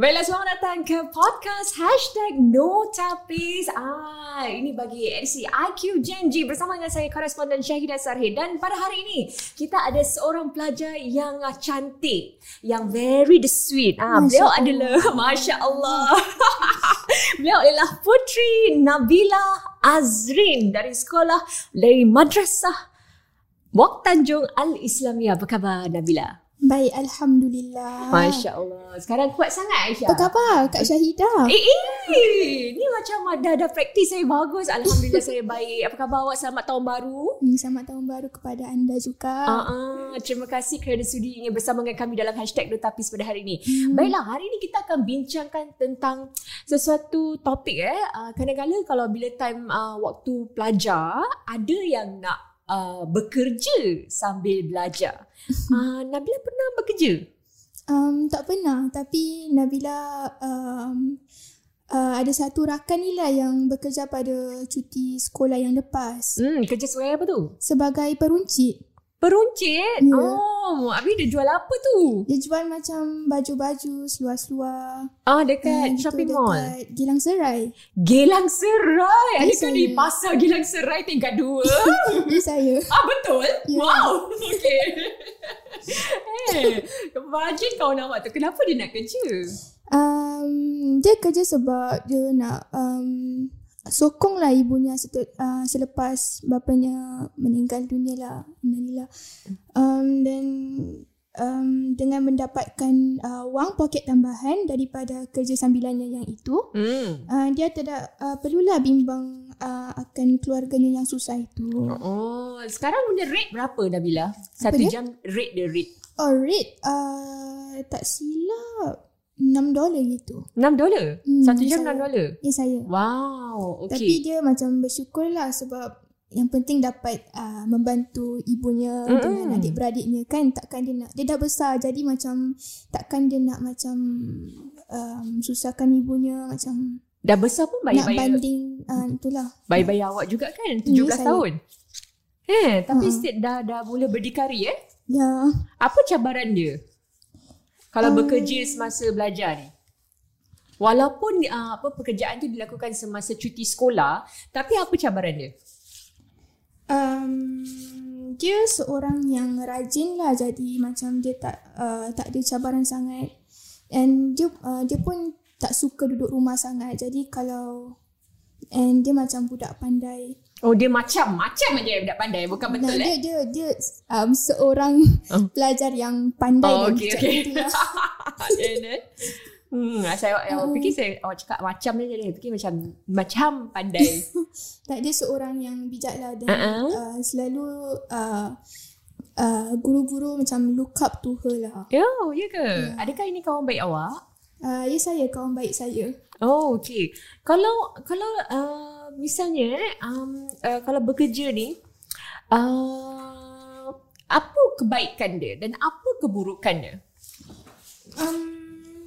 Baiklah, selamat datang ke podcast Hashtag No Tapis. Ah, ini bagi edisi IQ Genji bersama dengan saya, koresponden Syahidah Sarhid. Dan pada hari ini, kita ada seorang pelajar yang cantik, yang very the sweet. Ah, Masya beliau Allah. adalah, Masya Allah. beliau adalah Putri Nabila Azrin dari sekolah, dari Madrasah Wak Tanjung Al-Islamiyah. Apa khabar Nabila? Baik, Alhamdulillah. Masya Allah. Sekarang kuat sangat Aisyah. Apa khabar Kak Syahidah? Eh, eh, ni macam ada ada praktis saya bagus. Alhamdulillah saya baik. Apa khabar awak? Selamat tahun baru. Hmm, selamat tahun baru kepada anda juga. Ah, terima kasih kerana sudi ingin bersama dengan kami dalam hashtag Dotapis pada hari ini. Hmm. Baiklah, hari ini kita akan bincangkan tentang sesuatu topik eh. Uh, kadang-kadang kalau bila time uh, waktu pelajar, ada yang nak uh, bekerja sambil belajar. Uh, Nabila pernah bekerja? Um, tak pernah tapi Nabila um, uh, ada satu rakan ni lah yang bekerja pada cuti sekolah yang lepas. Hmm, kerja sebagai apa tu? Sebagai peruncit. Peruncit? Ya. Oh, habis dia jual apa tu? Dia jual macam baju-baju seluar-seluar. Ah, dekat gitu, shopping mall. Dekat Gilang Serai. Gelang Serai. Ya, Adakah di pasar Gelang Serai tingkat dua? Dia saya. ah, betul? Ya. Wow. Okay. eh, imagine kau nak tu. Kenapa dia nak kerja? Um, dia kerja sebab dia nak um, sokong lah ibunya setel, uh, selepas bapanya meninggal dunia lah. Innalillah. Um, dan um, dengan mendapatkan uh, wang poket tambahan daripada kerja sambilannya yang itu, Hmm. uh, dia tidak uh, perlulah bimbang uh, akan keluarganya yang susah itu. Oh, sekarang punya rate berapa Nabila? Satu dia? jam rate dia rate. Oh, rate uh, tak silap 6 dolar gitu. 6 dolar? Hmm, Satu jam saya- 6 dolar? Ya saya. Wow, Tapi okay. dia macam bersyukur lah sebab yang penting dapat uh, membantu ibunya Mm-mm. mm dengan adik-beradiknya kan takkan dia nak dia dah besar jadi macam takkan dia nak macam um, susahkan ibunya macam Dah besar pun nak bayi-bayi banding uh, itulah bayi-bayi awak juga kan? 17 Ya, saya. tahun. Eh, tapi Ha. still dah dah mula berdikari eh? ya Apa cabaran dia? Kalau Um, bekerja semasa belajar ni. Walaupun uh, apa pekerjaan tu dilakukan semasa cuti sekolah, tapi apa cabaran dia? um, dia seorang yang rajin lah jadi macam dia tak uh, tak ada cabaran sangat and dia uh, dia pun tak suka duduk rumah sangat jadi kalau and dia macam budak pandai Oh dia macam macam aja budak pandai bukan betul nah, eh? dia dia dia um, seorang Oh. pelajar yang pandai Oh dan okey bijak okey. itulah. Then, eh? Hmm, saya awak Oh. fikir saya awak cakap macam ni jadi fikir macam macam pandai. tak dia seorang yang bijak lah dan Uh-uh. uh, selalu uh, uh, guru-guru macam look up to her lah. Ya, oh, ya ke? Adakah ini kawan baik awak? Uh, ya saya kawan baik saya. Oh, okey. Kalau kalau uh, misalnya eh, um, uh, kalau bekerja ni uh, apa kebaikan dia dan apa keburukan dia? Um,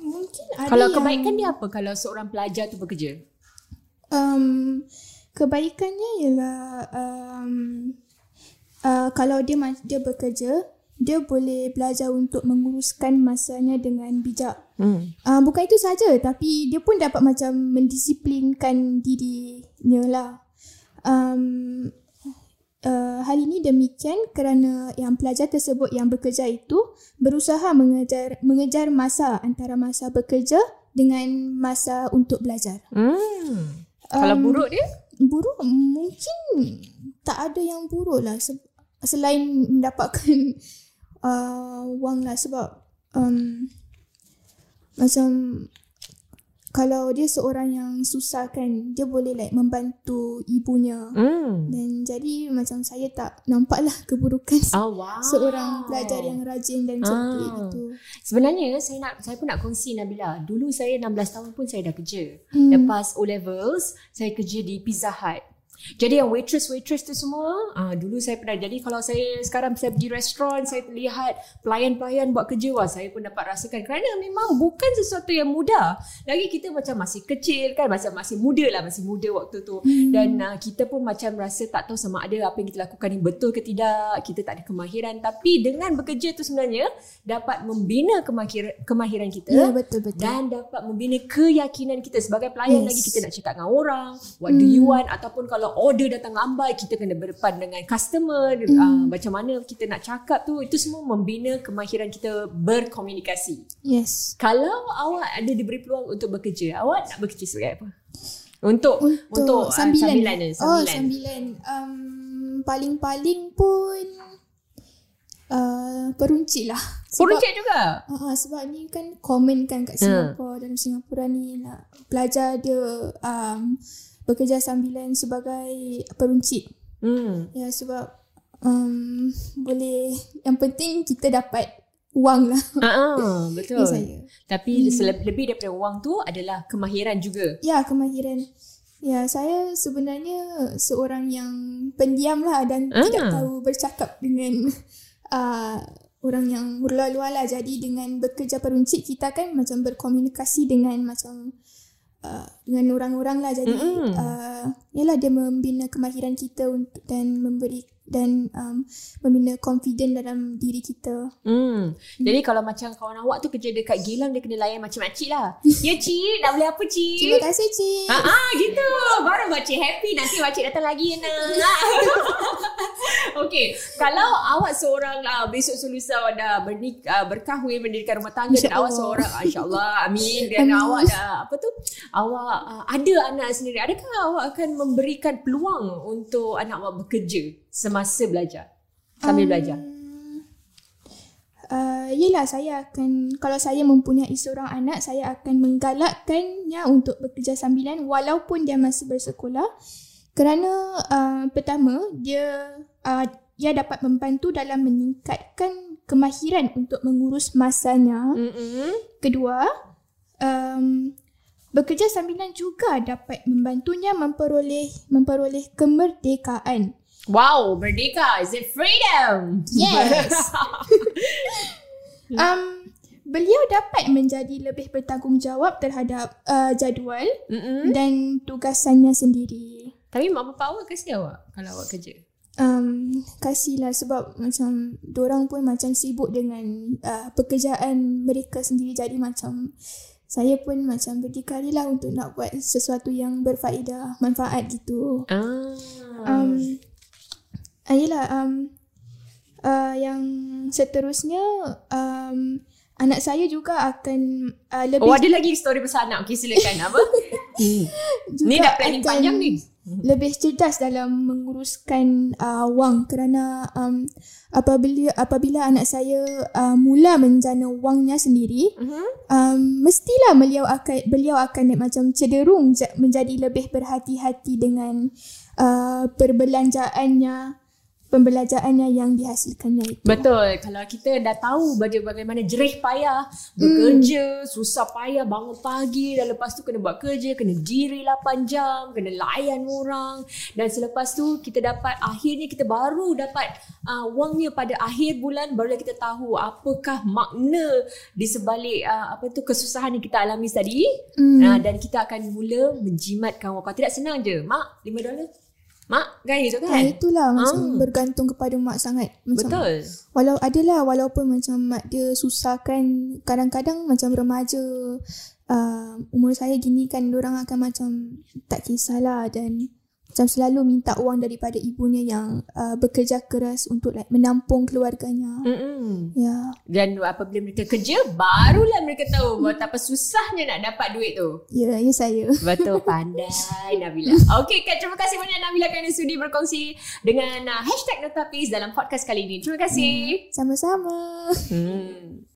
mungkin ada kalau yang, kebaikan dia apa kalau seorang pelajar tu bekerja? um, kebaikannya ialah um, uh, kalau dia dia bekerja dia boleh belajar untuk menguruskan masanya dengan bijak. Hmm. Uh, bukan itu saja tapi dia pun dapat macam mendisiplinkan dirinya lah. Um, uh, hal ini demikian kerana yang pelajar tersebut yang bekerja itu berusaha mengejar mengejar masa antara masa bekerja dengan masa untuk belajar. Hmm. Kalau Um, buruk dia? Buruk mungkin tak ada yang buruk lah se- selain mendapatkan uh, wang lah sebab um, macam kalau dia seorang yang susah kan dia boleh like membantu ibunya Hmm. dan jadi macam saya tak nampak lah keburukan Oh, wow. seorang pelajar yang rajin dan cerdik Ah. gitu. Sebenarnya saya nak saya pun nak kongsi Nabila. Dulu saya 16 tahun pun saya dah kerja. Hmm. Lepas O levels, saya kerja di Pizza Hut. Jadi yang waitress-waitress tu semua, uh, dulu saya pernah. Jadi kalau saya sekarang saya pergi restoran, saya lihat pelayan-pelayan buat kerja, wah saya pun dapat rasakan. Kerana memang bukan sesuatu yang mudah. Lagi kita macam masih kecil kan, macam masih muda lah, masih muda waktu tu. Hmm. Dan uh, kita pun macam rasa tak tahu sama ada apa yang kita lakukan ni betul ke tidak. Kita tak ada kemahiran. Tapi dengan bekerja tu sebenarnya dapat membina kemahiran, kemahiran kita. Ya, betul-betul. Dan dapat membina keyakinan kita sebagai pelayan yes. lagi kita nak cakap dengan orang. What hmm. do you want? Ataupun kalau order datang lambat kita kena berdepan dengan customer mm. uh, macam mana kita nak cakap tu itu semua membina kemahiran kita berkomunikasi. Yes. Kalau awak ada diberi peluang untuk bekerja awak nak bekerja sebagai apa? Untuk untuk, untuk sambilan, uh, sambilan, ni, sambilan. oh sambilan. um, paling-paling pun uh, peruncit lah. Peruncit juga? Uh, sebab ni kan common kan kat Singapura hmm. dalam Singapura ni nak belajar dia um, bekerja sambilan sebagai peruncit. Hmm. Ya sebab um, boleh yang penting kita dapat wang lah. Uh-uh, betul. saya. Tapi hmm. lebih daripada wang tu adalah kemahiran juga. Ya kemahiran. Ya saya sebenarnya seorang yang pendiam lah dan uh. tidak tahu bercakap dengan uh, orang yang luar-luar lah. Jadi dengan bekerja peruncit kita kan macam berkomunikasi dengan macam uh, dengan orang-orang lah jadi mm-hmm. uh, yalah dia membina kemahiran kita untuk dan memberi dan um, membina confident dalam diri kita. Mm. Mm. Jadi kalau macam kawan awak tu kerja dekat Gilang dia kena layan macam makcik lah. ya cik, nak beli apa cik? Terima kasih cik. Ha ah gitu. Baru makcik happy nanti makcik datang lagi nak. Okey, kalau awak seorang lah besok selusa awak dah bernik uh, berkahwin mendirikan rumah tangga dan awak seorang insya-Allah amin dan amin. awak dah apa tu? Awak uh, ada anak sendiri. Adakah awak akan memberikan peluang untuk anak awak bekerja? semasa belajar sambil um, belajar uh, yelah saya akan kalau saya mempunyai seorang anak saya akan menggalakkannya untuk bekerja sambilan walaupun dia masih bersekolah kerana uh, pertama dia uh, dia dapat membantu dalam meningkatkan kemahiran untuk mengurus masanya mm-hmm. kedua um, bekerja sambilan juga dapat membantunya memperoleh memperoleh kemerdekaan Wow, merdeka. Is it freedom? Yes. um, beliau dapat menjadi lebih bertanggungjawab terhadap uh, jadual Mm-mm. dan tugasannya sendiri. Tapi mak bapak awak kasih awak kalau awak kerja? Um, kasihlah sebab macam orang pun macam sibuk dengan uh, pekerjaan mereka sendiri jadi macam saya pun macam berdikari lah untuk nak buat sesuatu yang berfaedah, manfaat gitu. Ah. Um, Uh, yelah, um, uh, yang seterusnya um, anak saya juga akan uh, lebih... Oh, ada lagi story pasal anak. Okay, silakan. Apa? hmm. Ni dah planning panjang ni. Lebih cerdas dalam menguruskan uh, wang kerana um, apabila apabila anak saya uh, mula menjana wangnya sendiri, uh-huh. um, mestilah beliau akan beliau akan macam cenderung menjadi lebih berhati-hati dengan uh, perbelanjaannya pembelajarannya yang dihasilkannya itu. Betul. Kalau kita dah tahu bagaimana jerih payah bekerja, mm. susah payah bangun pagi dan lepas tu kena buat kerja, kena diri 8 jam, kena layan orang dan selepas tu kita dapat akhirnya kita baru dapat uh, wangnya pada akhir bulan barulah kita tahu apakah makna di sebalik uh, apa tu kesusahan yang kita alami tadi mm. uh, dan kita akan mula menjimatkan wang. Tidak senang je. Mak, 5 dolar. Mak kan gitu kan? Ha, itulah macam hmm. bergantung kepada mak sangat. Macam, Betul. Walau adalah walaupun macam mak dia susah kan kadang-kadang macam remaja uh, umur saya gini kan orang akan macam tak kisahlah dan macam selalu minta wang daripada ibunya yang uh, bekerja keras untuk like menampung keluarganya. Mm-mm. Ya. Dan apabila mereka kerja, barulah mereka tahu betapa susahnya nak dapat duit tu. Ya, ya saya. Betul, pandai Nabila. Okey, Kak, terima kasih banyak Nabila kerana sudi berkongsi dengan uh, hashtag Notapis dalam podcast kali ini. Terima kasih. Hmm, sama-sama. Hmm.